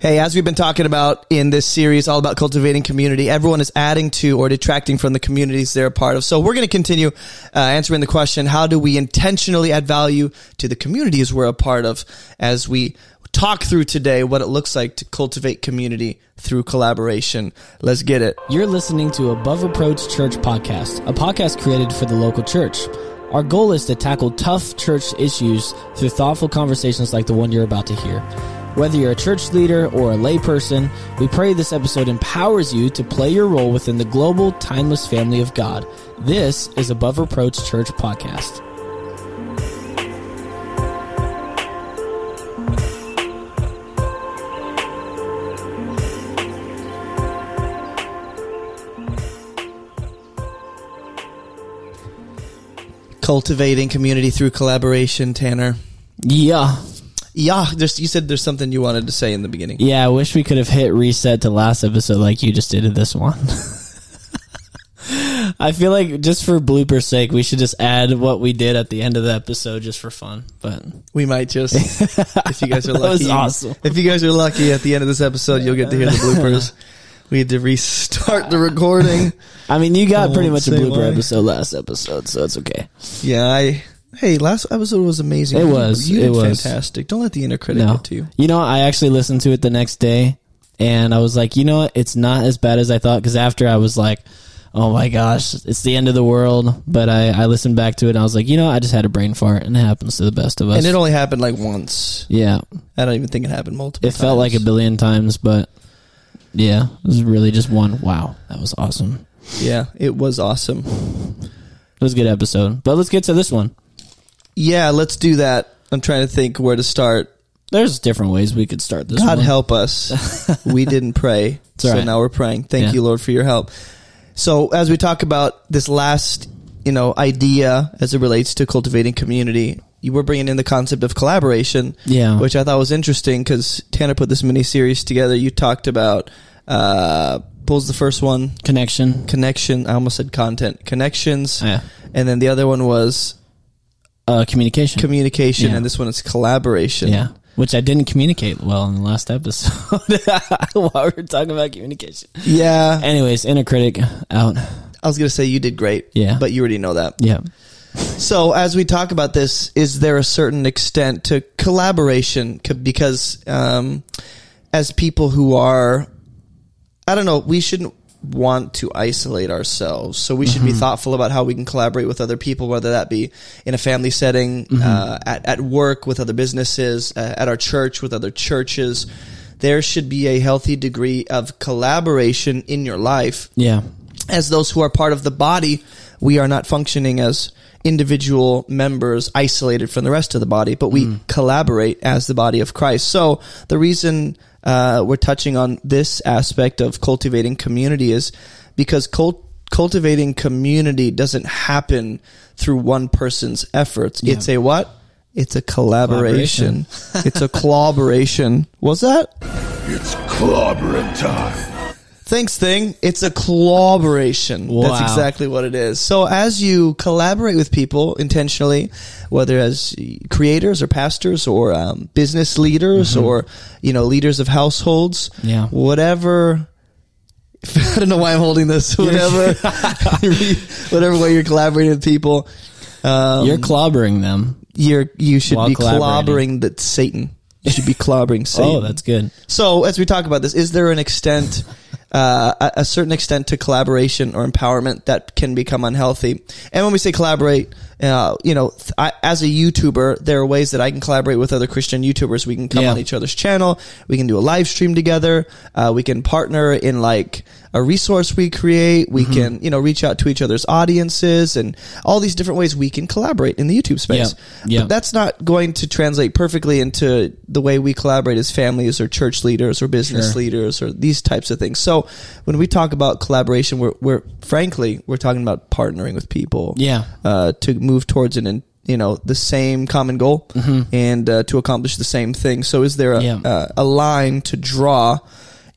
Hey, as we've been talking about in this series, all about cultivating community, everyone is adding to or detracting from the communities they're a part of. So we're going to continue uh, answering the question, how do we intentionally add value to the communities we're a part of as we talk through today what it looks like to cultivate community through collaboration. Let's get it. You're listening to Above Reproach Church Podcast, a podcast created for the local church. Our goal is to tackle tough church issues through thoughtful conversations like the one you're about to hear. Whether you're a church leader or a layperson, we pray this episode empowers you to play your role within the global, timeless family of God. This is Above Reproach Church Podcast. Cultivating community through collaboration, Tanner. Yeah. Yeah, there's, you said there's something you wanted to say in the beginning. Yeah, I wish we could have hit reset to last episode like you just did in this one. I feel like just for blooper sake, we should just add what we did at the end of the episode just for fun. But We might just, if you guys are That lucky. was awesome. If you guys are lucky, at the end of this episode, you'll get to hear the bloopers. we had to restart the recording. I mean, you got pretty much a blooper why. episode last episode, so it's okay. Yeah, I. Hey, last episode was amazing. It was, You it did was. fantastic. Don't let the inner critic No. get to you. You know, I actually listened to it the next day, and I was like, you know what? It's not as bad as I thought. Because after I was like, oh my gosh, it's the end of the world. But I, I listened back to it, and I was like, you know, I just had a brain fart, and it happens to the best of us. And it only happened like once. yeah, I don't even think it happened multiple. Times. It felt like a billion times, but yeah, it was really just one. Wow, that was awesome. Yeah, it was awesome. It was a good episode. But let's get to this one. Yeah, let's do that. I'm trying to think where to start. There's different ways we could start this. God one. help us. we didn't pray. It's so right. now we're praying. Thank Yeah. you, Lord, for your help. So as we talk about this last, you know, idea as it relates to cultivating community, you were bringing in the concept of collaboration, Yeah. which I thought was interesting because Tanner put this mini series together. You talked about, uh, what was the first one? Connection. Connection. I almost said content. Connections. Yeah. And then the other one was Uh, communication. communication. Yeah. And this one is collaboration. Yeah. Which I didn't communicate well in the last episode while we were talking about communication. Yeah. Anyways, inner critic out. I was going to say you did great. Yeah. But you already know that. Yeah. So, as we talk about this, is there a certain extent to collaboration? Because, um, as people who are, I don't know, we shouldn't want to isolate ourselves. So, we should be thoughtful about how we can collaborate with other people, whether that be in a family setting, uh, at, at work with other businesses, uh, at our church with other churches. There should be a healthy degree of collaboration in your life Yeah. as those who are part of the body, we are not functioning as individual members isolated from the rest of the body, but we collaborate as the body of Christ. So the reason uh, we're touching on this aspect of cultivating community is because cult- cultivating community doesn't happen through one person's efforts. It's a what? It's a collaboration. it's a collaboration. What's that? It's clobbering time. Thanks, thing. It's a collaboration. That's exactly what it is. So as you collaborate with people intentionally, whether as creators or pastors or um, business leaders or you know leaders of households, Yeah. whatever. I don't know why I'm holding this. Whatever, whatever way you're collaborating with people, um, You're clobbering them. you're you should be clobbering that Satan. You should be clobbering Satan. Oh, that's good. So as we talk about this, is there an extent, uh, a, a certain extent to collaboration or empowerment that can become unhealthy? And when we say collaborate, uh, you know, th- I, as a YouTuber, there are ways that I can collaborate with other Christian YouTubers. We can come Yeah. on each other's channel. We can do a live stream together. Uh, we can partner in like a resource we create. We can, you know, reach out to each other's audiences and all these different ways we can collaborate in the YouTube space. Yeah. Yeah. But that's not going to translate perfectly into the way we collaborate as families or church leaders or business Sure. leaders or these types of things. So when we talk about collaboration, we're, we're frankly, we're talking about partnering with people. Yeah. Uh, to move towards an, in- you know, the same common goal and uh, to accomplish the same thing. So is there a, Mm-hmm. Yeah. uh, a line to draw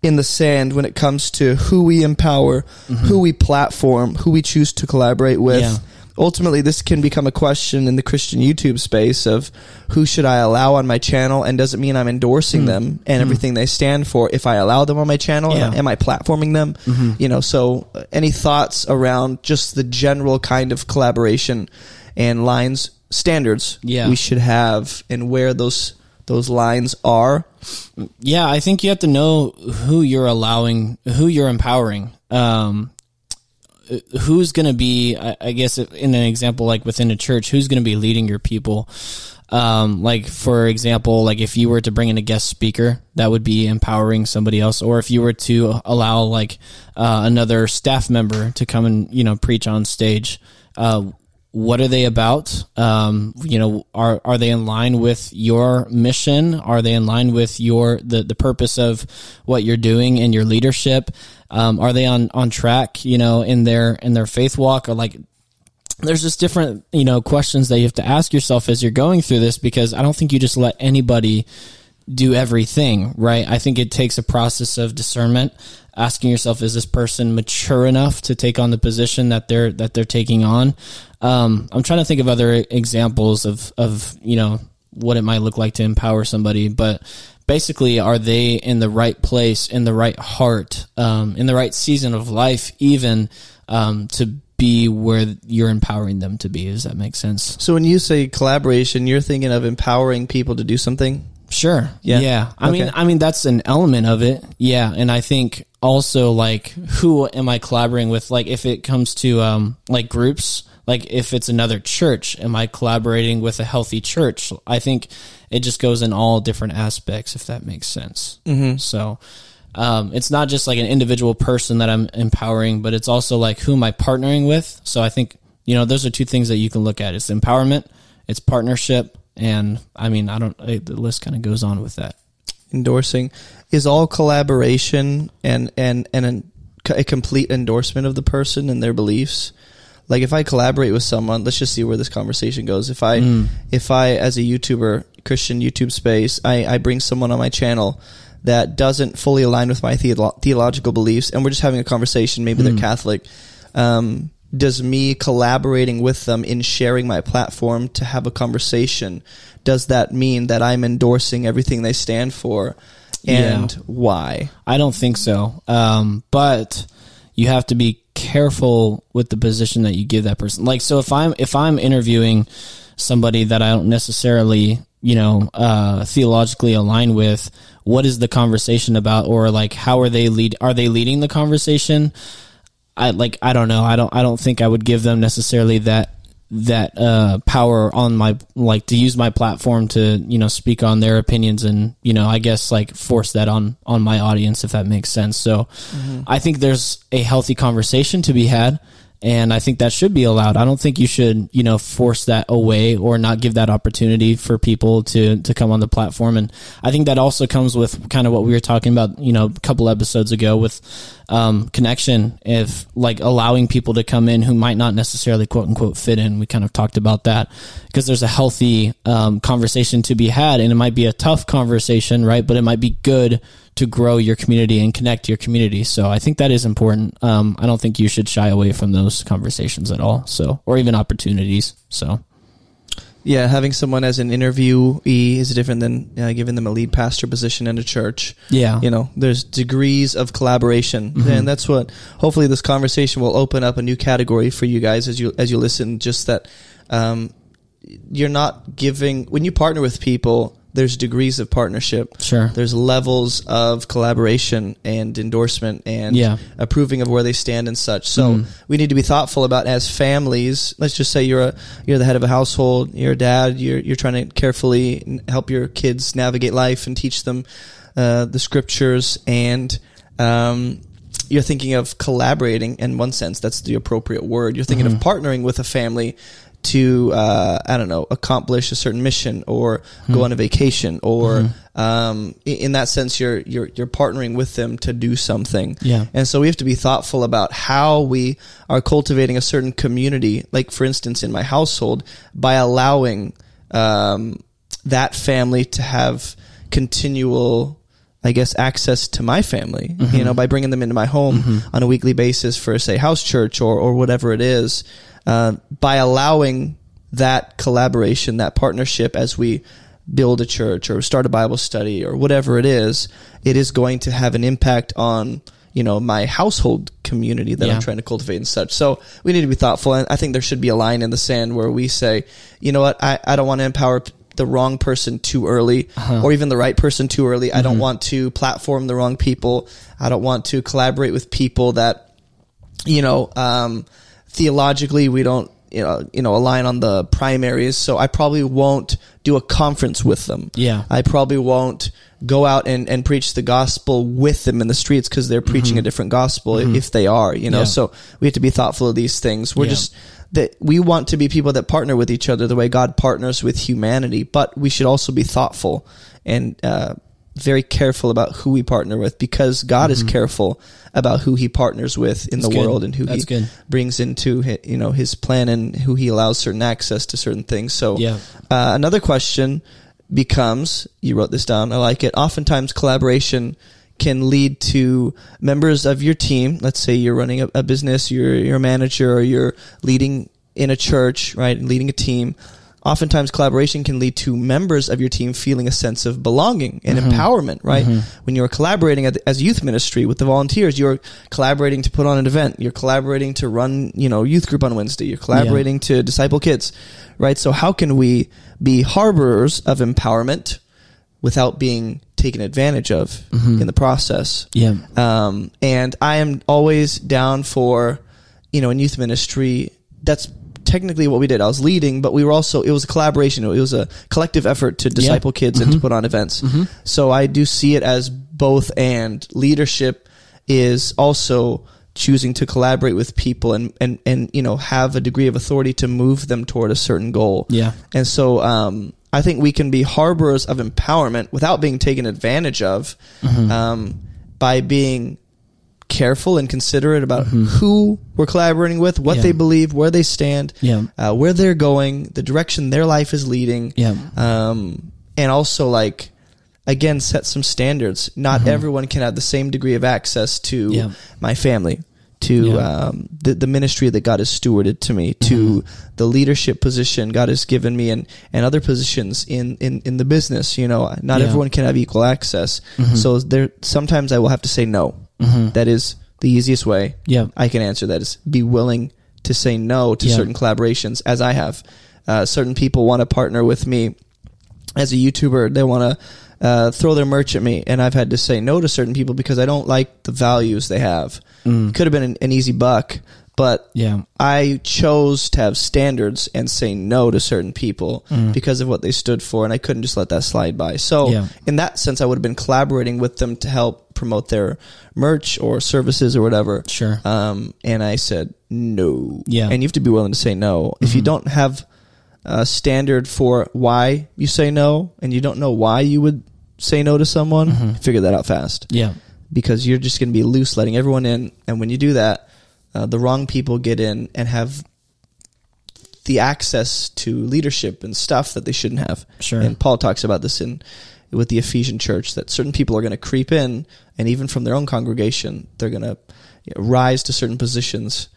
in the sand when it comes to who we empower, Mm-hmm. who we platform, who we choose to collaborate with? Yeah. ultimately this can become a question in the Christian YouTube space of who should I allow on my channel and does it mean I'm endorsing them and everything they stand for if I allow them on my channel Yeah. am I platforming them you know so uh, any thoughts around just the general kind of collaboration and lines standards Yeah. we should have and where those those lines are Yeah, I think you have to know who you're allowing, who you're empowering. Um, who's going to be, I, I guess, in an example like within a church, who's going to be leading your people? Um, like for example, like if you were to bring in a guest speaker, that would be empowering somebody else, or if you were to allow like uh, another staff member to come and you know preach on stage. Uh, what are they about? Um, you know, are are they in line with your mission? Are they in line with your the the purpose of what you're doing and your leadership? Um, are they on on track? You know, in their in their faith walk, or like there's just different you know questions that you have to ask yourself as you're going through this because I don't think you just let anybody do everything, right? I think it takes a process of discernment, asking yourself, is this person mature enough to take on the position that they're that they're taking on? Um, I'm trying to think of other examples of of you know what it might look like to empower somebody, but basically, are they in the right place, in the right heart, um, in the right season of life, even um, to be where you're empowering them to be? Does that make sense? so when you say collaboration you're thinking of empowering people to do something Sure. Yeah. Yeah. I mean, I mean, that's an element of it. Yeah. And I think also like, who am I collaborating with? Like, if it comes to, um, like groups, like if it's another church, am I collaborating with a healthy church? I think it just goes in all different aspects, if that makes sense. Mm-hmm. So, um, it's not just like an individual person that I'm empowering, but it's also like who am I partnering with? So I think, you know, those are two things that you can look at. It's empowerment, it's partnership, and I mean, I don't, eh, the list kind of goes on with that. endorsing. Is all collaboration and and and an, a complete endorsement of the person and their beliefs? Like if i collaborate with someone let's just see where this conversation goes. If i if i as a youtuber christian youtube space i i bring someone on my channel that doesn't fully align with my theolo- theological beliefs and we're just having a conversation maybe they're catholic um does me collaborating with them in sharing my platform to have a conversation does that mean that i'm endorsing everything they stand for and Yeah. why I don't think so. Um, but you have to be careful with the position that you give that person. Like, so if I'm, if I'm interviewing somebody that I don't necessarily, you know, uh, theologically align with, what is the conversation about? Or like, how are they lead, are they leading the conversation? I like, I don't know. I don't, I don't think I would give them necessarily that, that, uh, power on my, like to use my platform to, you know, speak on their opinions and, you know, I guess like force that on, on my audience, if that makes sense. So I think there's a healthy conversation to be had. And I think that should be allowed. I don't think you should, you know, force that away or not give that opportunity for people to, to come on the platform. And I think that also comes with kind of what we were talking about, you know, a couple episodes ago with, um, connection. If like allowing people to come in who might not necessarily quote unquote fit in, we kind of talked about that because there's a healthy, um, conversation to be had and it might be a tough conversation, right? But it might be good to grow your community and connect your community. So I think that is important. Um, I don't think you should shy away from those conversations at all. So, or even opportunities. So, yeah having someone as an interviewee is different than uh, giving them a lead pastor position in a church yeah. you know there's degrees of collaboration and that's what hopefully this conversation will open up a new category for you guys as you as you listen just that um, you're not giving when you partner with people there's degrees of partnership. Sure. there's levels of collaboration and endorsement and Yeah. approving of where they stand and such. So we need to be thoughtful about as families let's just say you're a you're the head of a household you're a dad you're you're trying to carefully help your kids navigate life and teach them uh, the scriptures and um, you're thinking of collaborating in one sense that's the appropriate word. You're thinking of partnering with a family to uh, I don't know accomplish a certain mission or go on a vacation or um, in that sense you're you're you're partnering with them to do something. Yeah. and so we have to be thoughtful about how we are cultivating a certain community. Like for instance in my household by allowing um, that family to have continual I guess access to my family, you know, by bringing them into my home on a weekly basis for say house church or, or whatever it is. Uh, by allowing that collaboration, that partnership as we build a church or start a Bible study or whatever it is, it is going to have an impact on you know my household community that Yeah. I'm trying to cultivate and such. So we need to be thoughtful, and I think there should be a line in the sand where we say, you know what, I, I don't want to empower p- the wrong person too early, or even the right person too early. I don't want to platform the wrong people. I don't want to collaborate with people that you know, um, theologically we don't, you know, you know, align on the primaries. So I probably won't do a conference with them. Yeah. I probably won't go out and, and preach the gospel with them in the streets because they're preaching a different gospel if they are, you know. Yeah. So we have to be thoughtful of these things. We're Yeah. just that we want to be people that partner with each other the way God partners with humanity, but we should also be thoughtful and uh, very careful about who we partner with because God is careful about who He partners with in Mm-hmm. That's the good. world and who That's He good. brings into hi- you know His plan and who He allows certain access to certain things. So Yeah. uh, another question becomes you wrote this down i like it oftentimes collaboration can lead to members of your team let's say you're running a, a business you're, you're a manager or you're leading in a church right leading a team oftentimes collaboration can lead to members of your team feeling a sense of belonging and mm-hmm. empowerment right? Mm-hmm. When you're collaborating at- as youth ministry with the volunteers you're collaborating to put on an event. You're collaborating to run you know youth group on wednesday. You're collaborating to disciple kids right? So how can we be harborers of empowerment without being taken advantage of mm-hmm. in the process? Yeah. um, and I am always down for, you know, in youth ministry. That's technically what we did. I was leading, but we were also it was a collaboration. It was a collective effort to disciple kids and to put on events. So I do see it as both and leadership is also choosing to collaborate with people and and and you know have a degree of authority to move them toward a certain goal. Yeah. And so um, I think we can be harborers of empowerment without being taken advantage of Mm-hmm. um, by being careful and considerate about Mm-hmm. who we're collaborating with, what Yeah. they believe, where they stand, Yeah. uh, where they're going, the direction their life is leading. Yeah. Um, and also like, again, set some standards. Not everyone can have the same degree of access to Mm-hmm. Yeah. my family, to Yeah. um, the, the ministry that God has stewarded to me, to Mm-hmm. the leadership position God has given me, and, and other positions in, in, in the business. You know, not Yeah. Mm-hmm. everyone can have equal access. So there, sometimes I will have to say no. That is the easiest way Yeah. I can answer that is be willing to say no to Yeah. certain collaborations as I have. Uh, certain people want to partner with me as a YouTuber. They want to uh, throw their merch at me, and I've had to say no to certain people because I don't like the values they have. It could have been an, an easy buck, but Yeah. I chose to have standards and say no to certain people mm. because of what they stood for, and I couldn't just let that slide by. So, Yeah. in that sense, I would have been collaborating with them to help promote their merch or services or whatever. Sure. Um, and I said no. Yeah. And you have to be willing to say no. If you mm-hmm. don't have a standard for why you say no, and you don't know why you would say no to someone, mm-hmm. figure that out fast Yeah. because you're just going to be loose letting everyone in and when you do that uh, the wrong people get in and have the access to leadership and stuff that they shouldn't have Sure. and paul talks about this in with the ephesian church that certain people are going to creep in and even from their own congregation they're going to rise to certain positions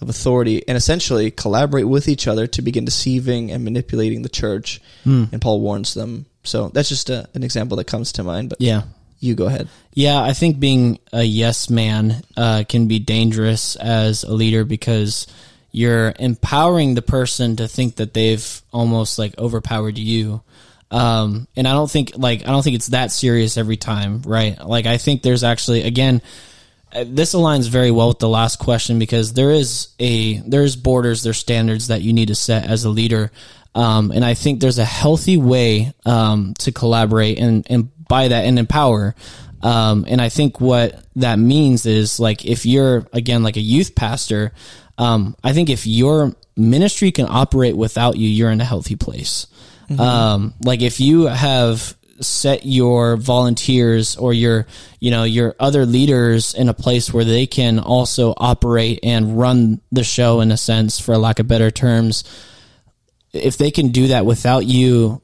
of authority and essentially collaborate with each other to begin deceiving and manipulating the church Hmm. and paul warns them so that's just a, an example that comes to mind but Yeah. You go ahead Yeah, I think being a yes man uh, can be dangerous as a leader because you're empowering the person to think that they've almost like overpowered you. Um, and I don't think like I don't think it's that serious every time, right? Like I think there's actually again, uh, this aligns very well with the last question because there is a there's borders, there's standards that you need to set as a leader. Um, and I think there's a healthy way um, to collaborate and, and by that and empower. Um, and I think what that means is like if you're again like a youth pastor, um, I think if your ministry can operate without you, you're in a healthy place. Um, like if you have set your volunteers or your you know your other leaders in a place where they can also operate and run the show in a sense for lack of better terms if they can do that without you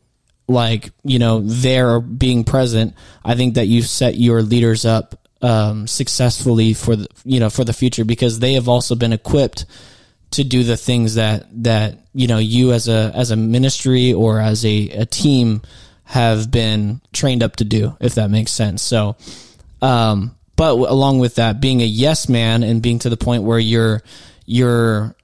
like you know there being present i think that you've set your leaders up um, successfully for the you know for the future because they have also been equipped to do the things that that you know you as a as a ministry or as a, a team have been trained up to do if that makes sense. So um but along with that being a yes man and being to the point where you're you're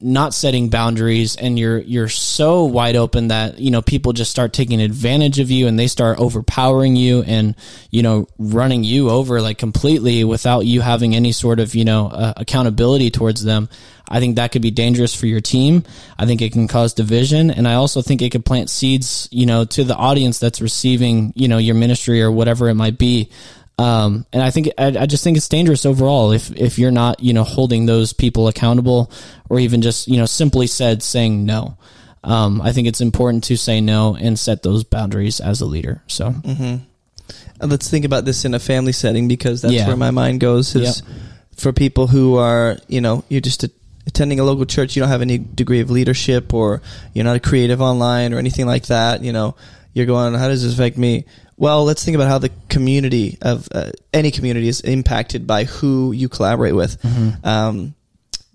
not setting boundaries and you're you're so wide open that you know people just start taking advantage of you and they start overpowering you and you know running you over like completely without you having any sort of you know uh, accountability towards them. I think that could be dangerous for your team. I think it can cause division and i also think it could plant seeds you know to the audience that's receiving you know your ministry or whatever it might be um, and I think I, I, just think it's dangerous overall if if you're not you know holding those people accountable or even just you know simply said saying no. Um, I think it's important to say no and set those boundaries as a leader. So mm-hmm. let's think about this in a family setting because that's Yeah. where my mind goes. Is for people who are you know you're just a, attending a local church, you don't have any degree of leadership or you're not a creative online or anything like that. You know, you're going, how does this affect me? Well, let's think about how the community of uh, any community is impacted by who you collaborate with. Um,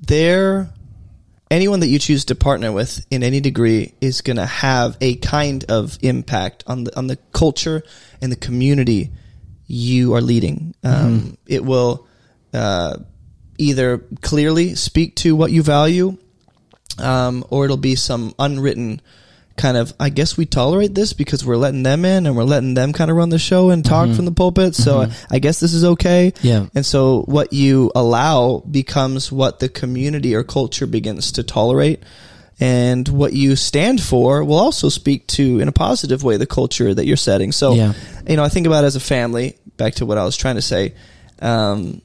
there, anyone that you choose to partner with in any degree is going to have a kind of impact on the on the culture and the community you are leading. Um, It will uh, either clearly speak to what you value, um, or it'll be some unwritten kind of. I guess we tolerate this because we're letting them in and we're letting them kind of run the show and talk mm-hmm. from the pulpit. So I, I guess this is okay. Yeah. And so what you allow becomes what the community or culture begins to tolerate. And what you stand for will also speak to, in a positive way, the culture that you're setting. So, Yeah. you know, I think about it as a family, back to what I was trying to say. Um,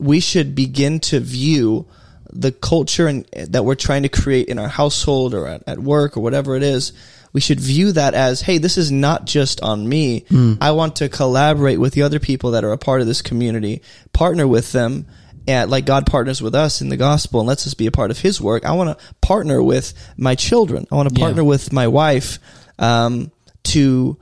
we should begin to view the culture and that we're trying to create in our household or at, at work or whatever it is. We should view that as, hey, this is not just on me. I want to collaborate with the other people that are a part of this community, partner with them, and like God partners with us in the gospel and lets us be a part of His work. I want to partner with my children. I want to Yeah. partner with my wife um, to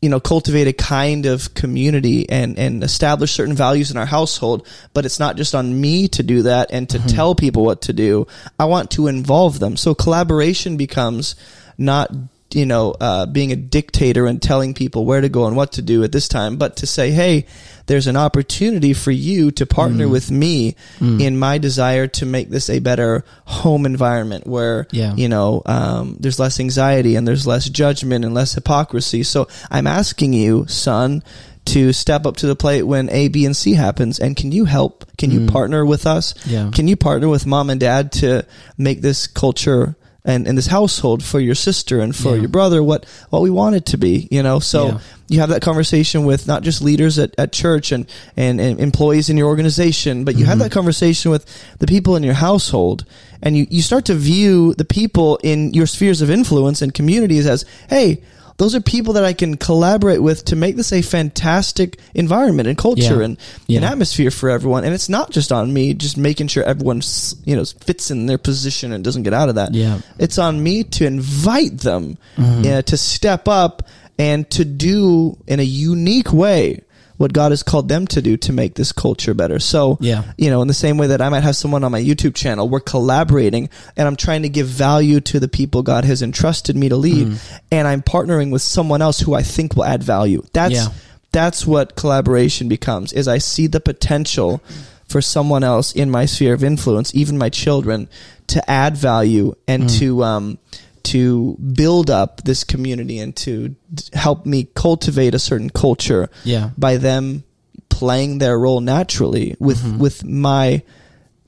you know, cultivate a kind of community and, and establish certain values in our household, but it's not just on me to do that and to mm-hmm. tell people what to do. I want to involve them. So collaboration becomes not, you know, uh, being a dictator and telling people where to go and what to do at this time, but to say, hey, there's an opportunity for you to partner with me in my desire to make this a better home environment where, Yeah. you know, um, there's less anxiety and there's less judgment and less hypocrisy. So I'm asking you, son, to step up to the plate when A, B, and C happens. And can you help? Can you partner with us? Yeah. Can you partner with mom and dad to make this culture and, in this household for your sister and for Yeah. your brother what, what we want it to be, you know? So Yeah. you have that conversation with not just leaders at, at church and, and, and employees in your organization, but you have mm-hmm. that conversation with the people in your household and you, you start to view the people in your spheres of influence and communities as, hey, those are people that I can collaborate with to make this a fantastic environment and culture Yeah. and Yeah. an atmosphere for everyone. And it's not just on me, just making sure everyone, you know, fits in their position and doesn't get out of that. Yeah. It's on me to invite them Mm-hmm. to step up and to do in a unique way what God has called them to do to make this culture better. So, Yeah. you know, in the same way that I might have someone on my YouTube channel, we're collaborating and I'm trying to give value to the people God has entrusted me to lead Mm. and I'm partnering with someone else who I think will add value. That's Yeah. that's what collaboration becomes is I see the potential for someone else in my sphere of influence, even my children, to add value and Mm. to um, to build up this community and to help me cultivate a certain culture Yeah. by them playing their role naturally with Mm-hmm. with my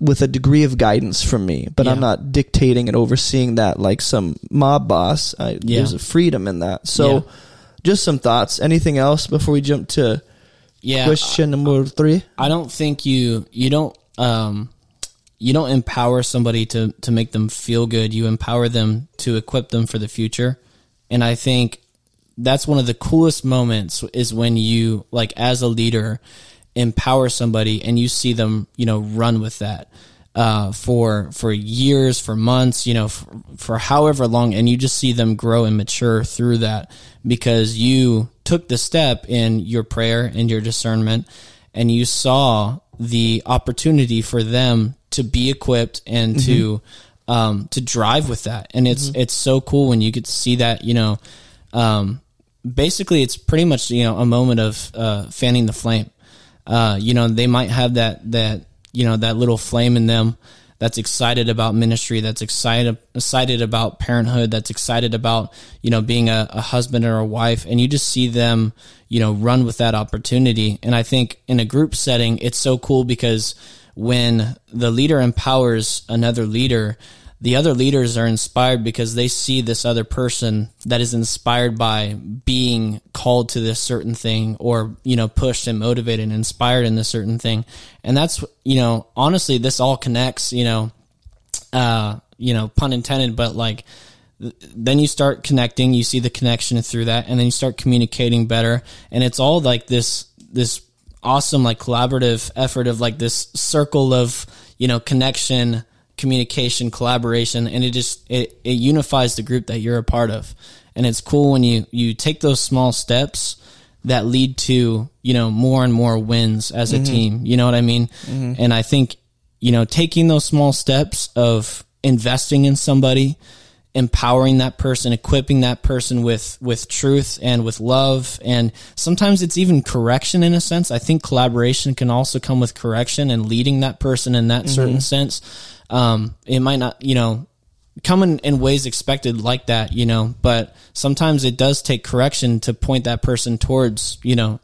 with a degree of guidance from me but i'm not dictating and overseeing that like some mob boss I, Yeah. there's a freedom in that so Yeah. just some thoughts anything else before we jump to Yeah. question number three I don't think you you don't um you don't empower somebody to to make them feel good. You empower them to equip them for the future. And I think that's one of the coolest moments is when you like as a leader empower somebody and you see them, you know, run with that. Uh, for for years, for months, you know, for, for however long, and you just see them grow and mature through that because you took the step in your prayer and your discernment, and you saw the opportunity for them to be equipped and to um, to drive with that. And it's it's so cool when you get to see that. You know, um, basically, it's pretty much you know a moment of uh, fanning the flame. Uh, you know, they might have that that you know that little flame in them that's excited about ministry, that's excited excited about parenthood, that's excited about you know being a, a husband or a wife, and you just see them you know run with that opportunity. And I think in a group setting, it's so cool because when the leader empowers another leader, the other leaders are inspired because they see this other person that is inspired by being called to this certain thing or, you know, pushed and motivated and inspired in this certain thing. And that's, you know, honestly, this all connects, you know, uh, you know, pun intended, but like, then you start connecting, you see the connection through that, and then you start communicating better. And it's all like this, this awesome, like collaborative effort of like this circle of, you know, connection, communication, collaboration, and it just it, it unifies the group that you're a part of. And it's cool when you you take those small steps that lead to you know more and more wins as a mm-hmm. team. You know what I mean? Mm-hmm. And I think you know taking those small steps of investing in somebody empowering that person equipping that person with with truth and with love and sometimes it's even correction in a sense i think collaboration can also come with correction and leading that person in that mm-hmm. certain sense um it might not you know come in, in ways expected like that you know but sometimes it does take correction to point that person towards you know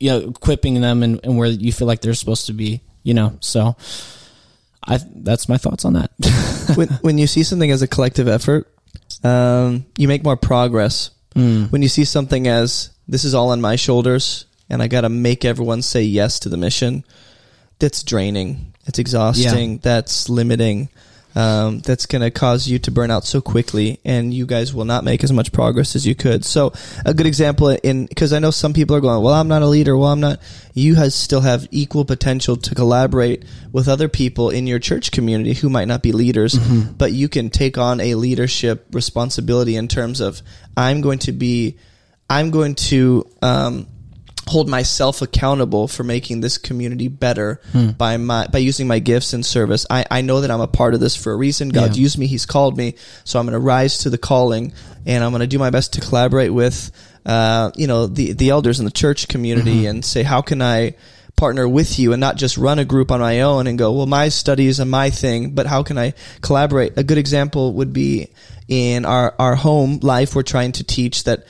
you know equipping them and, and where you feel like they're supposed to be you know so i that's my thoughts on that when when you see something as a collective effort, um, you make more progress. When you see something as this is all on my shoulders and I got to make everyone say yes to the mission, that's draining. It's exhausting. That's limiting. Um, that's going to cause you to burn out so quickly, and you guys will not make as much progress as you could. So, a good example in because I know some people are going, "Well, I'm not a leader. Well, I'm not." You has still have equal potential to collaborate with other people in your church community who might not be leaders, but you can take on a leadership responsibility in terms of I'm going to be, I'm going to. Um, hold myself accountable for making this community better by my by using my gifts and service. I, I know that I'm a part of this for a reason. God's Yeah. used me, He's called me, so I'm going to rise to the calling, and I'm going to do my best to collaborate with, uh, you know, the the elders in the church community, and say how can I partner with you and not just run a group on my own and go, well, my studies are my thing, but how can I collaborate? A good example would be in our our home life. We're trying to teach that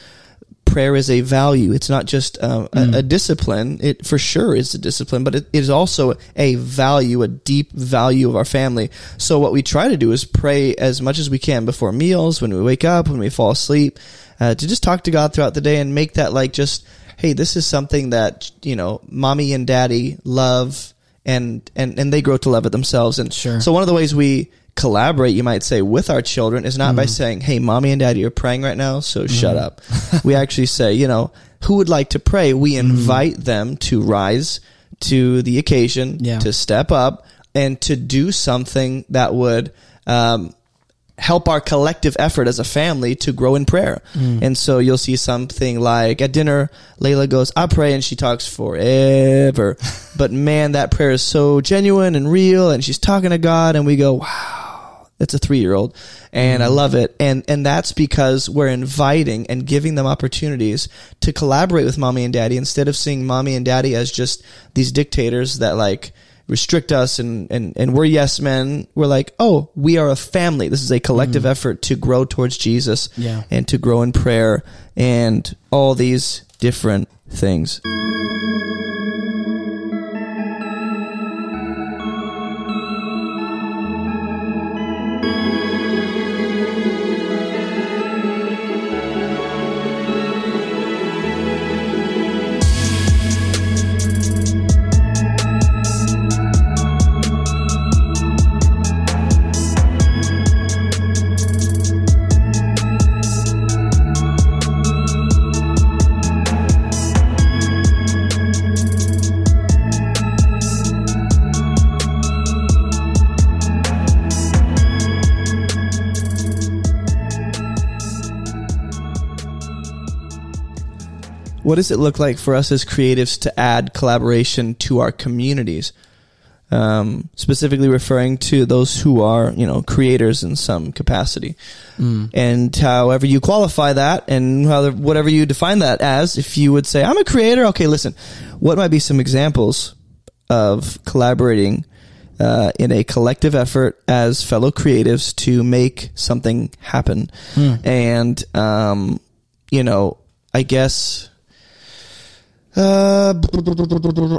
prayer is a value. It's not just uh, a, a discipline. It for sure is a discipline, but it is also a value, a deep value of our family. So what we try to do is pray as much as we can before meals, when we wake up, when we fall asleep, uh, to just talk to God throughout the day and make that like just, hey, this is something that you know, mommy and daddy love. And, and, and they grow to love it themselves. And Sure. so one of the ways we collaborate, you might say, with our children is not by mm-hmm. saying, Hey, mommy and daddy are praying right now, so mm-hmm. shut up. we actually say, you know, who would like to pray? We mm-hmm. invite them to rise to the occasion, Yeah. to step up and to do something that would, um, help our collective effort as a family to grow in prayer. Mm. And so you'll see something like at dinner, Layla goes, I pray, and she talks forever. but man, that prayer is so genuine and real, and she's talking to God, and we go, wow, that's a three year old. And I mm. love it. And, and that's because we're inviting and giving them opportunities to collaborate with mommy and daddy instead of seeing mommy and daddy as just these dictators that like, restrict us and, and, and we're yes men. We're like, oh, we are a family. This is a collective mm. effort to grow towards Jesus Yeah. and to grow in prayer and all these different things. What does it look like for us as creatives to add collaboration to our communities? um, specifically referring to those who are, you know, creators in some capacity. And however you qualify that and how, whatever you define that as, if you would say, I'm a creator, okay, listen, what might be some examples of collaborating uh, in a collective effort as fellow creatives to make something happen? And, um, you know, I guess uh,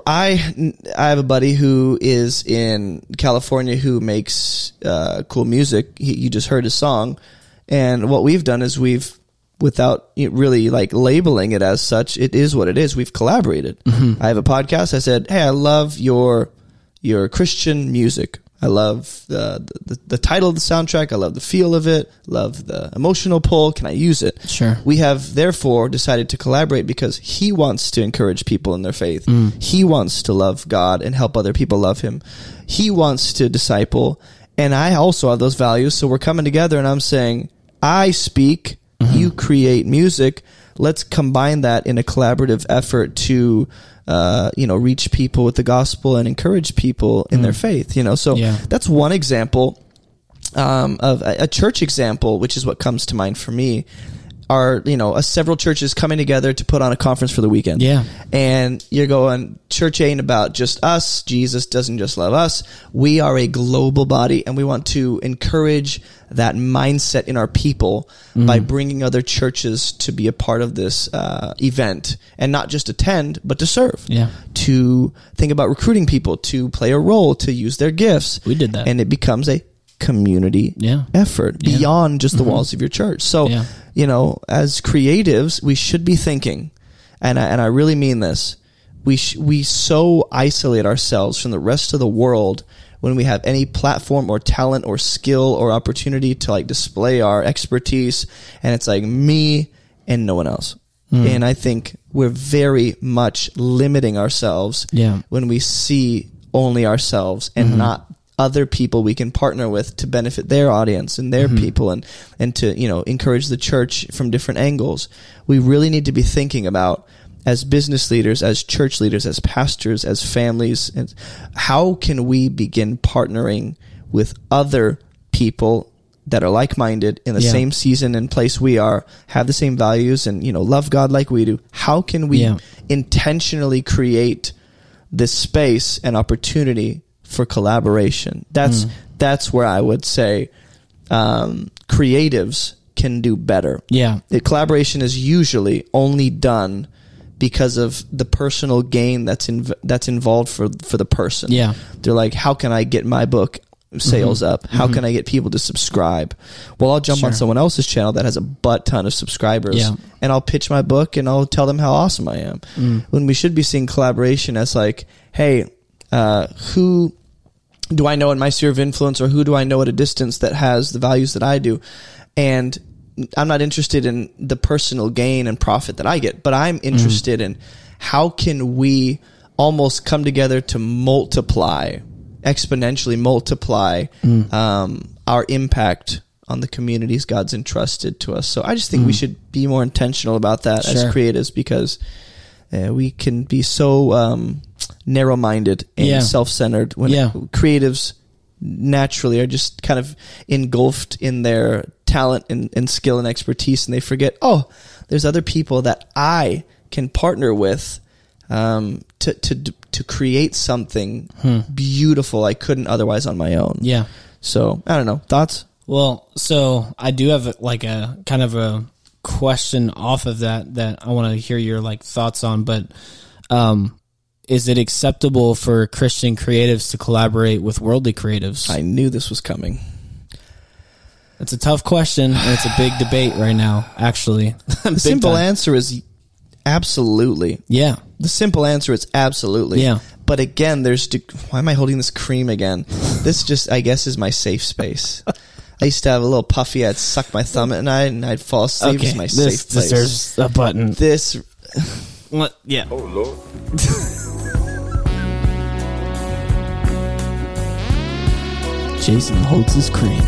I I have a buddy who is in California who makes uh, cool music. He, you just heard his song, and what we've done is we've, without really like labeling it as such, it is what it is. We've collaborated. I have a podcast. I said, "Hey, I love your your Christian music. I love the, the the title of the soundtrack. I love the feel of it. Love the emotional pull. Can I use it? Sure. We have therefore decided to collaborate because he wants to encourage people in their faith. Mm. He wants to love God and help other people love him. He wants to disciple. And I also have those values. So we're coming together and I'm saying, I speak, Mm-hmm. you create music. Let's combine that in a collaborative effort to, uh, you know, reach people with the gospel and encourage people in their faith, you know. So Mm. Yeah. that's one example um, of a, a church example, which is what comes to mind for me, are you know a several churches coming together to put on a conference for the weekend. Yeah. and you're going church ain't about just us. Jesus doesn't just love us. We are a global body, and we want to encourage that mindset in our people by Mm. bringing other churches to be a part of this uh, event and not just attend, but to serve Yeah. to think about recruiting people to play a role to use their gifts We did that. and it becomes a community Yeah. effort Yeah. Mm-hmm. beyond just the walls of your church so Yeah. You know as creatives we should be thinking and I, and I really mean this we sh- we so isolate ourselves from the rest of the world when we have any platform or talent or skill or opportunity to like display our expertise and it's like me and no one else Hmm. and I think we're very much limiting ourselves Yeah. when we see only ourselves and not other people we can partner with to benefit their audience and their mm-hmm. people and and to you know encourage the church from different angles we really need to be thinking about as business leaders as church leaders as pastors as families and how can we begin partnering with other people that are like-minded in the Yeah. same season and place we are have the same values and you know love god like we do how can we Yeah. intentionally create this space and opportunity for collaboration. That's that's where I would say um, creatives can do better. Yeah. The collaboration is usually only done because of the personal gain that's in, that's involved for for the person. Yeah. they're like, how can I get my book sales up? How can I get people to subscribe? Well, I'll jump on someone else's channel that has a butt ton of subscribers, Yeah. and I'll pitch my book and I'll tell them how awesome I am. When we should be seeing collaboration as like, hey, uh, who do I know in my sphere of influence or who do I know at a distance that has the values that I do? And I'm not interested in the personal gain and profit that I get, but I'm interested in how can we almost come together to multiply, exponentially multiply um, our impact on the communities God's entrusted to us. So I just think we should be more intentional about that as creatives because uh, we can be so um, narrow-minded and Yeah. self-centered when Yeah. creatives naturally are just kind of engulfed in their talent and, and skill and expertise and they forget oh there's other people that i can partner with um, to, to to create something beautiful i couldn't otherwise on my own Hmm. Yeah. so i don't know thoughts Well, so I do have like a kind of a question off of that that I want to hear your like thoughts on, but um is it acceptable for Christian creatives to collaborate with worldly creatives? i knew this was coming It's a tough question and it's a big debate right now, actually. the simple answer is absolutely Yeah. The simple answer is absolutely. Yeah. But again, there's de- why am I holding this cream again? This just I guess is my safe space. I used to have a little puffy. I'd suck my thumb at night and I'd fall asleep. It's my this safe place. deserves a button. this What? Yeah. Oh, Lord. Jason holds his cream.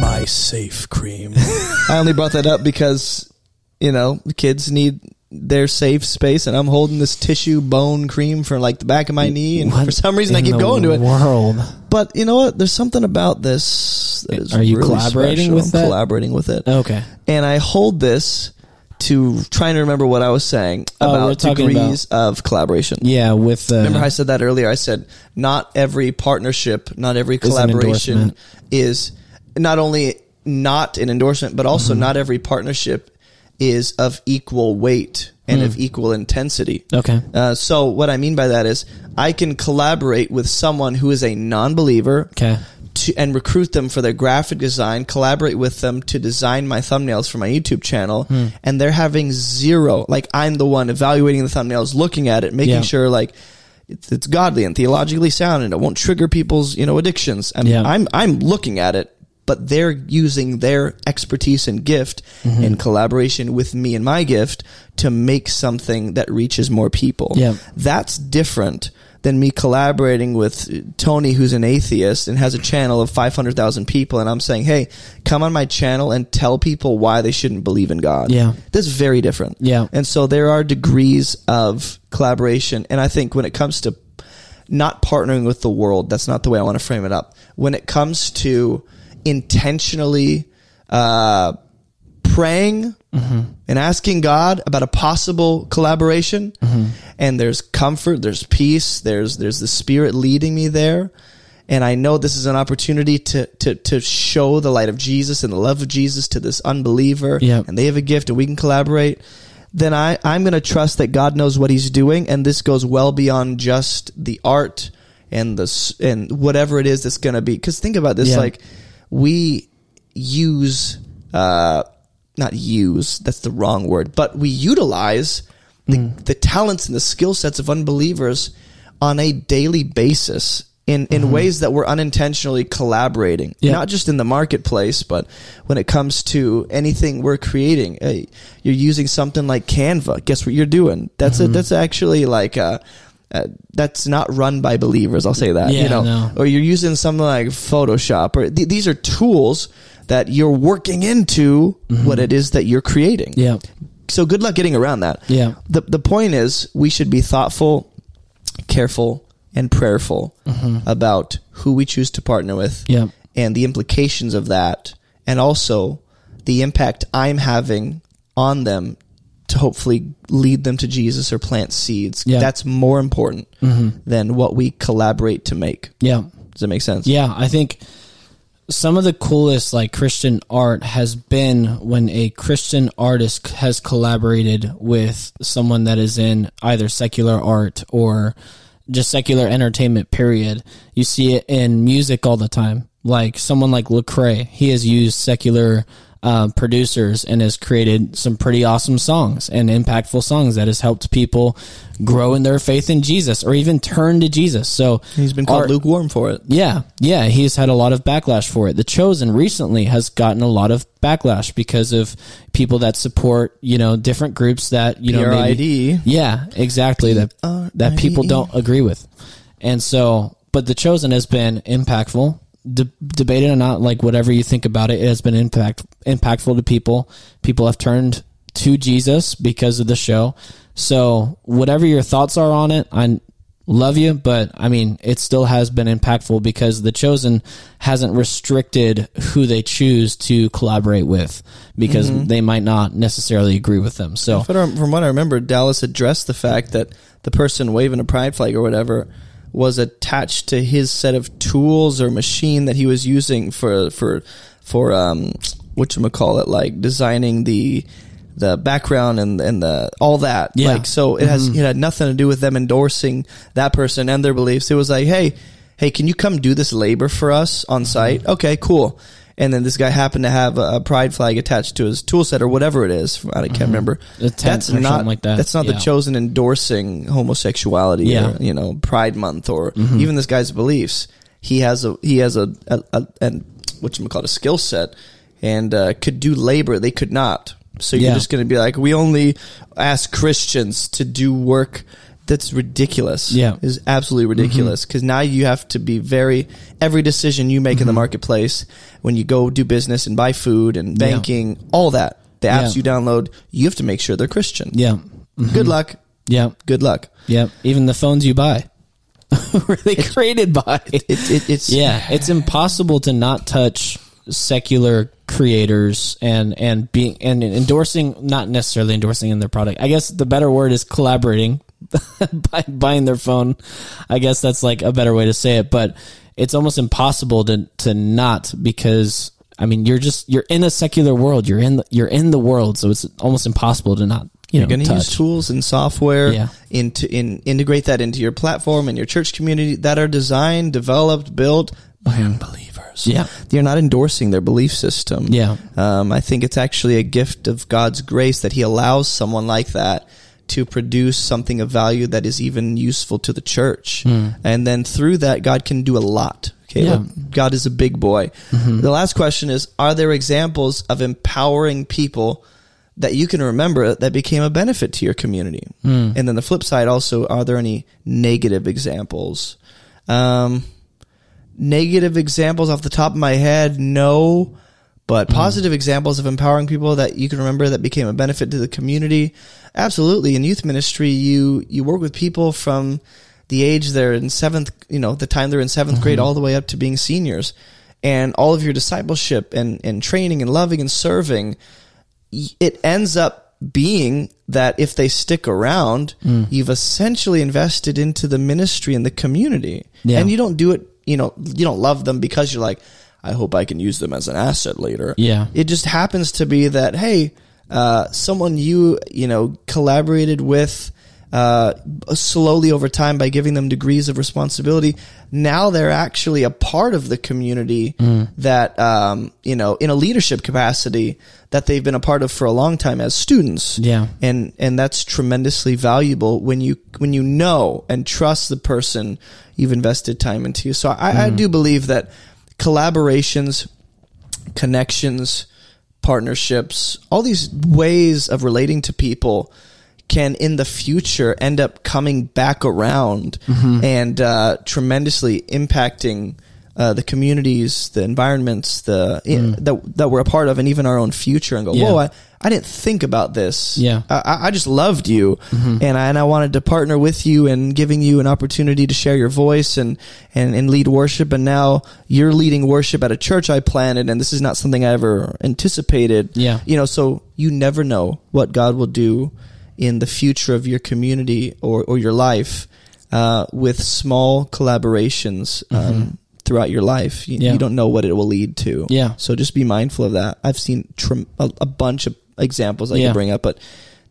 my safe cream. I only brought that up because you know kids need their safe space, and I'm holding this tissue bone cream for like the back of my knee, and What for some reason I keep going to it. World. But you know what? There's something about this. That is Are you really collaborating special. with I'm that? Collaborating with it, Okay. and I hold this to trying to remember what I was saying Oh, we're about talking degrees of collaboration. Yeah, with uh, Remember, I said that earlier. I said not every partnership, not every an collaboration endorsement. is not only not an endorsement, but also Mm-hmm. not every partnership is of equal weight and of equal intensity. Okay. Uh, so what I mean by that is I can collaborate with someone who is a non-believer Okay. To, and recruit them for their graphic design, collaborate with them to design my thumbnails for my YouTube channel, Hmm. and they're having zero. Like I'm the one evaluating the thumbnails, looking at it, making Yeah. sure like it's, it's godly and theologically sound, and it won't trigger people's you know addictions. I mean, Yeah. I'm I'm looking at it, but they're using their expertise and gift Mm-hmm. in collaboration with me and my gift to make something that reaches more people. Yeah. That's different than me collaborating with Tony, who's an atheist and has a channel of 500,000 people. And I'm saying, hey, come on my channel and tell people why they shouldn't believe in God. Yeah. That's very different. Yeah. And so there are degrees of collaboration. And I think when it comes to not partnering with the world, that's not the way I want to frame it up. When it comes to intentionally, uh, praying and asking God about a possible collaboration, and there's comfort, there's peace, there's there's the Spirit leading me there, and I know this is an opportunity to to to show the light of Jesus and the love of Jesus to this unbeliever, Yeah. and they have a gift, and we can collaborate. Then I I'm going to trust that God knows what He's doing, and this goes well beyond just the art and the and whatever it is that's going to be. Because think about this, Yeah. like we use uh not use that's the wrong word but we utilize the, Mm. the talents and the skill sets of unbelievers on a daily basis in, in ways that we're unintentionally collaborating Mm-hmm. Yeah. not just in the marketplace but when it comes to anything we're creating uh, you're using something like canva guess what you're doing that's Mm-hmm. a, that's actually like uh uh, that's not run by believers. I'll say that. Yeah, you know, no. or you're using something like Photoshop, or th- these are tools that you're working into what it is that you're creating. Mm-hmm. Yeah. So good luck getting around that. Yeah. The the point is we should be thoughtful, careful, and prayerful about who we choose to partner with. Mm-hmm. Yeah. And the implications of that, and also the impact I'm having on them to hopefully lead them to Jesus or plant seeds. Yeah. That's more important than what we collaborate to make. Yeah. Does that make sense? Yeah, I think some of the coolest like Christian art has been when a Christian artist has collaborated with someone that is in either secular art or just secular entertainment period. You see it in music all the time. Like someone like Lecrae, he has used secular uh, producers and has created some pretty awesome songs and impactful songs that has helped people grow in their faith in Jesus or even turn to Jesus. So He's been called art- lukewarm for it. yeah, yeah, he's had a lot of backlash for it. The Chosen recently has gotten a lot of backlash because of people that support, you know, different groups that you know maybe, yeah, exactly that that people don't agree with, and so, but the Chosen has been impactful. De- debated or not, like whatever you think about it, it has been impact impactful to people. People have turned to Jesus because of the show. So, whatever your thoughts are on it, I love you, but I mean, it still has been impactful because the chosen hasn't restricted who they choose to collaborate with because mm-hmm. they might not necessarily agree with them. So, from what I remember, Dallas addressed the fact that the person waving a pride flag or whatever was attached to his set of tools or machine that he was using for for for um what you call it like designing the the background and and the all that. Yeah. like so it has it had nothing to do with them endorsing that person and their beliefs. It was like hey hey can you come do this labor for us on site? Okay cool and then this guy happened to have a, a pride flag attached to his tool set or whatever it is. I can't remember. A tent That's not like that. That's not Yeah. the chosen endorsing homosexuality. Yeah. Mm-hmm. Or, you know, Pride Month or even this guy's beliefs. He has a he has a a, a, a what you call it a skill set and uh, could do labor they could not. So you're Yeah. just going to be like, we only ask Christians to do work that's ridiculous. Yeah. Mm-hmm. is absolutely ridiculous because now you have to be very every decision you make in the Mm-hmm. marketplace when you go do business and buy food and banking, all that the apps Yeah. you download, you have to make sure they're Christian. yeah, Good luck. Yeah. Good luck. Yeah. Even the phones you buy. really created by. It, it, it's yeah. It's impossible to not touch secular creators and, and being, and endorsing, not necessarily endorsing in their product. I guess the better word is collaborating by buying their phone. I guess that's like a better way to say it, but it's almost impossible to, to not because I mean, you're just, you're in a secular world. You're in, the, you're in the world. So it's almost impossible to not, you You're know, going to use tools and software Yeah. into in integrate that into your platform and your church community that are designed, developed, built by unbelievers. Yeah. You're not endorsing their belief system. Yeah. Um, I think it's actually a gift of God's grace that He allows someone like that to produce something of value that is even useful to the church. Hmm. And then through that, God can do a lot. Caleb. Yeah. God is a big boy. Mm-hmm. The last question is Are there examples of empowering people that you can remember that became a benefit to your community? Hmm. And then the flip side also, are there any negative examples? Um, negative examples off the top of my head, no. But mm. positive examples of empowering people that you can remember that became a benefit to the community, absolutely. In youth ministry, you you work with people from the age they're in seventh, you know, the time they're in 7th grade, mm-hmm. all the way up to being seniors, and all of your discipleship and and training and loving and serving, it ends up being that if they stick around, mm. you've essentially invested into the ministry and the community, Yeah. and you don't do it you know you don't love them because you're like i hope i can use them as an asset later Yeah. it just happens to be that hey uh, someone you you know collaborated with uh, slowly over time by giving them degrees of responsibility now they're actually a part of the community Mm. that um, you know in a leadership capacity that they've been a part of for a long time as students Yeah. and and that's tremendously valuable when you when you know and trust the person you've invested time into. So I, I do believe that collaborations, connections, partnerships, all these ways of relating to people can in the future end up coming back around and uh, tremendously impacting uh, the communities, the environments, the that that we're a part of, and even our own future. And go, Yeah. whoa, I, I didn't think about this. Yeah. I- I, I just loved you, and I and I wanted to partner with you and giving you an opportunity to share your voice and and and lead worship. And now you're leading worship at a church I planted, and this is not something I ever anticipated. Yeah. you know, so you never know what God will do in the future of your community or or your life uh, with small collaborations. Um, Throughout your life, you. Yeah. you don't know what it will lead to. Yeah. So just be mindful of that. I've seen trim, a, a bunch of examples I Yeah. can bring up, but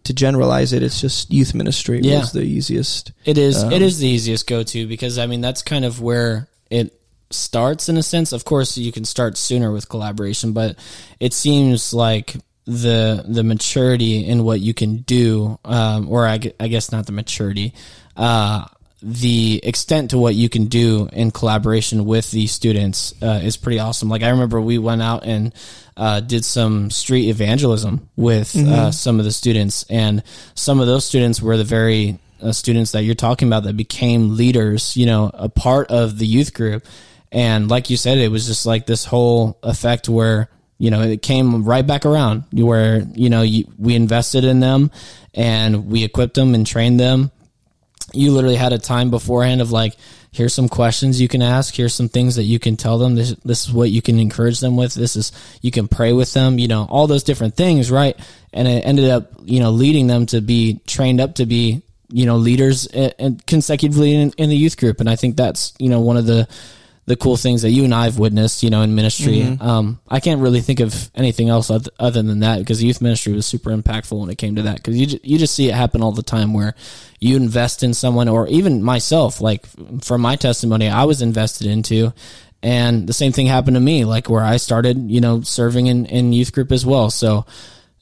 to generalize it, it's just youth ministry Yeah. was the easiest. It is. Um, it is the easiest go to because I mean that's kind of where it starts in a sense. Of course, you can start sooner with collaboration, but it seems like the the maturity in what you can do, um, or I, I guess not the maturity, uh, the extent to what you can do in collaboration with these students uh, is pretty awesome. Like I remember we went out and uh, did some street evangelism with uh, some of the students, and some of those students were the very uh, students that you're talking about that became leaders. You know, a part of the youth group, and like you said, it was just like this whole effect where you know it came right back around where you know you, we invested in them and we equipped them and trained them you literally had a time beforehand of like here's some questions you can ask here's some things that you can tell them this, this is what you can encourage them with this is you can pray with them you know all those different things right? And it ended up you know leading them to be trained up to be you know leaders uh, and consecutively in, in the youth group. And i think that's you know one of the the cool things that you and I've witnessed, you know, in ministry. Um, I can't really think of anything else other, than that because youth ministry was super impactful when it came to that. Because you you just see it happen all the time where you invest in someone, or even myself. Like for my testimony, I was invested into, and the same thing happened to me. Like where I started, you know, serving in in youth group as well. So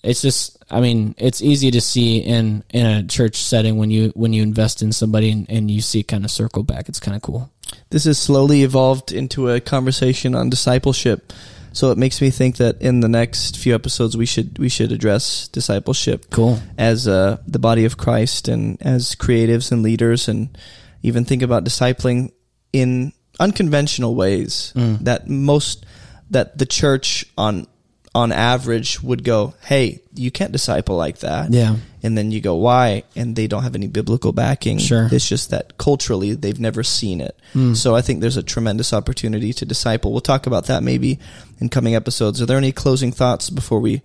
it's just i mean it's easy to see in in a church setting when you when you invest in somebody and, and you see it kind of circle back it's kind of cool This has slowly evolved into a conversation on discipleship. So it makes me think that in the next few episodes we should we should address discipleship cool as uh, the body of Christ and as creatives and leaders and even think about discipling in unconventional ways that most that the church on on average would go, "Hey, you can't disciple like that." Yeah. And then you go, "Why?" And they don't have any biblical backing. Sure. It's just that culturally they've never seen it. Hmm. So I think there's a tremendous opportunity to disciple. We'll talk about that maybe in coming episodes. Are there any closing thoughts before we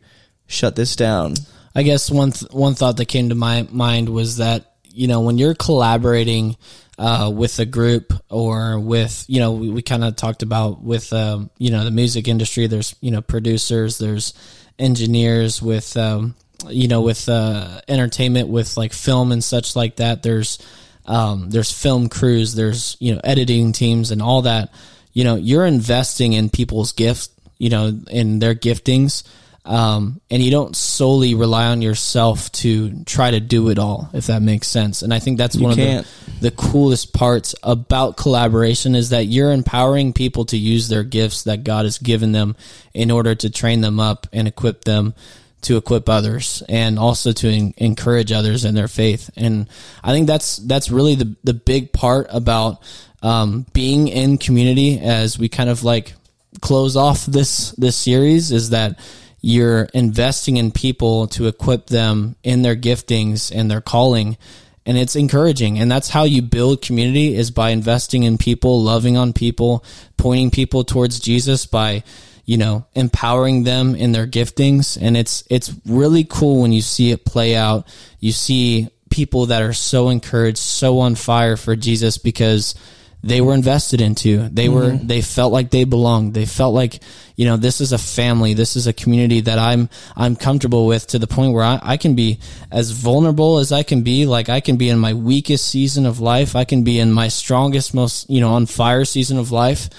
shut this down? I guess one th- one thought that came to my mind was that you know when you're collaborating uh, with a group or with you know we, we kind of talked about with um, you know the music industry. There's you know producers, there's engineers with um, you know with uh, entertainment with like film and such like that. There's um, there's film crews, there's you know editing teams and all that. You know you're investing in people's gifts, you know in their giftings um, and you don't solely rely on yourself to try to do it all, if that makes sense. And I think that's one can't. of the, the coolest parts about collaboration is that you're empowering people to use their gifts that God has given them in order to train them up and equip them to equip others and also to en- encourage others in their faith. And I think that's that's really the the big part about um, being in community as we kind of like close off this this series is that you're investing in people to equip them in their giftings and their calling. And it's encouraging. And that's how you build community is by investing in people loving on people pointing people towards jesus by you know empowering them in their giftings. And it's it's really cool when you see it play out. You see people that are so encouraged so on fire for jesus because they were invested into. They were mm-hmm. they felt like they belonged. They felt like, you know, this is a family. This is a community that I'm I'm comfortable with to the point where I, I can be as vulnerable as I can be. Like I can be in my weakest season of life. I can be in my strongest, most, you know, on fire season of life.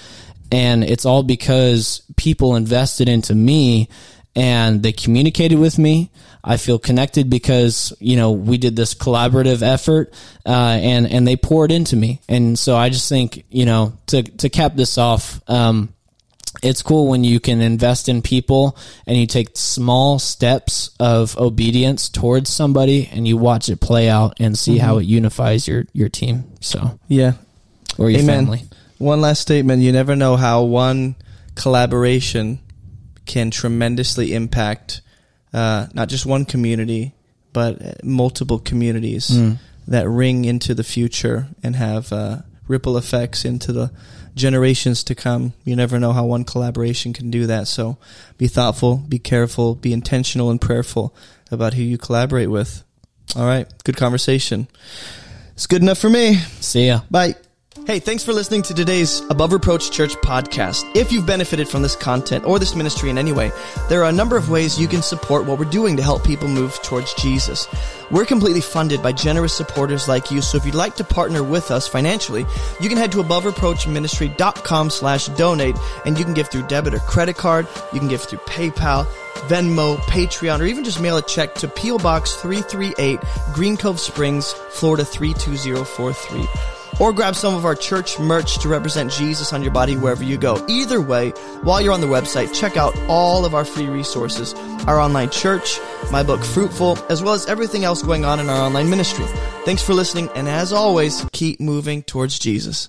And it's all because people invested into me and they communicated with me. I feel connected because you know we did this collaborative effort, uh, and and they poured into me, and so I just think you know to to cap this off. Um, it's cool when you can invest in people and you take small steps of obedience towards somebody and you watch it play out and see how it unifies your your team so Yeah. or your Amen. family One last statement. You never know how one collaboration can tremendously impact uh, not just one community, but multiple communities Mm. that ring into the future and have uh, ripple effects into the generations to come. You never know how one collaboration can do that. So be thoughtful, be careful, be intentional and prayerful about who you collaborate with. All right. Good conversation. It's good enough for me. see ya Bye. Hey, thanks for listening to today's Above Reproach Church podcast. If you've benefited from this content or this ministry in any way, there are a number of ways you can support what we're doing to help people move towards Jesus. We're completely funded by generous supporters like you, so if you'd like to partner with us financially, you can head to abovereproachministry.com slash donate, and you can give through debit or credit card, you can give through PayPal, Venmo, Patreon, or even just mail a check to P.O. Box 338, Green Cove Springs, Florida 32043 or grab some of our church merch to represent Jesus on your body wherever you go. Either way, while you're on the website, check out all of our free resources, our online church, my book Fruitful, as well as everything else going on in our online ministry. Thanks for listening, and as always, keep moving towards Jesus.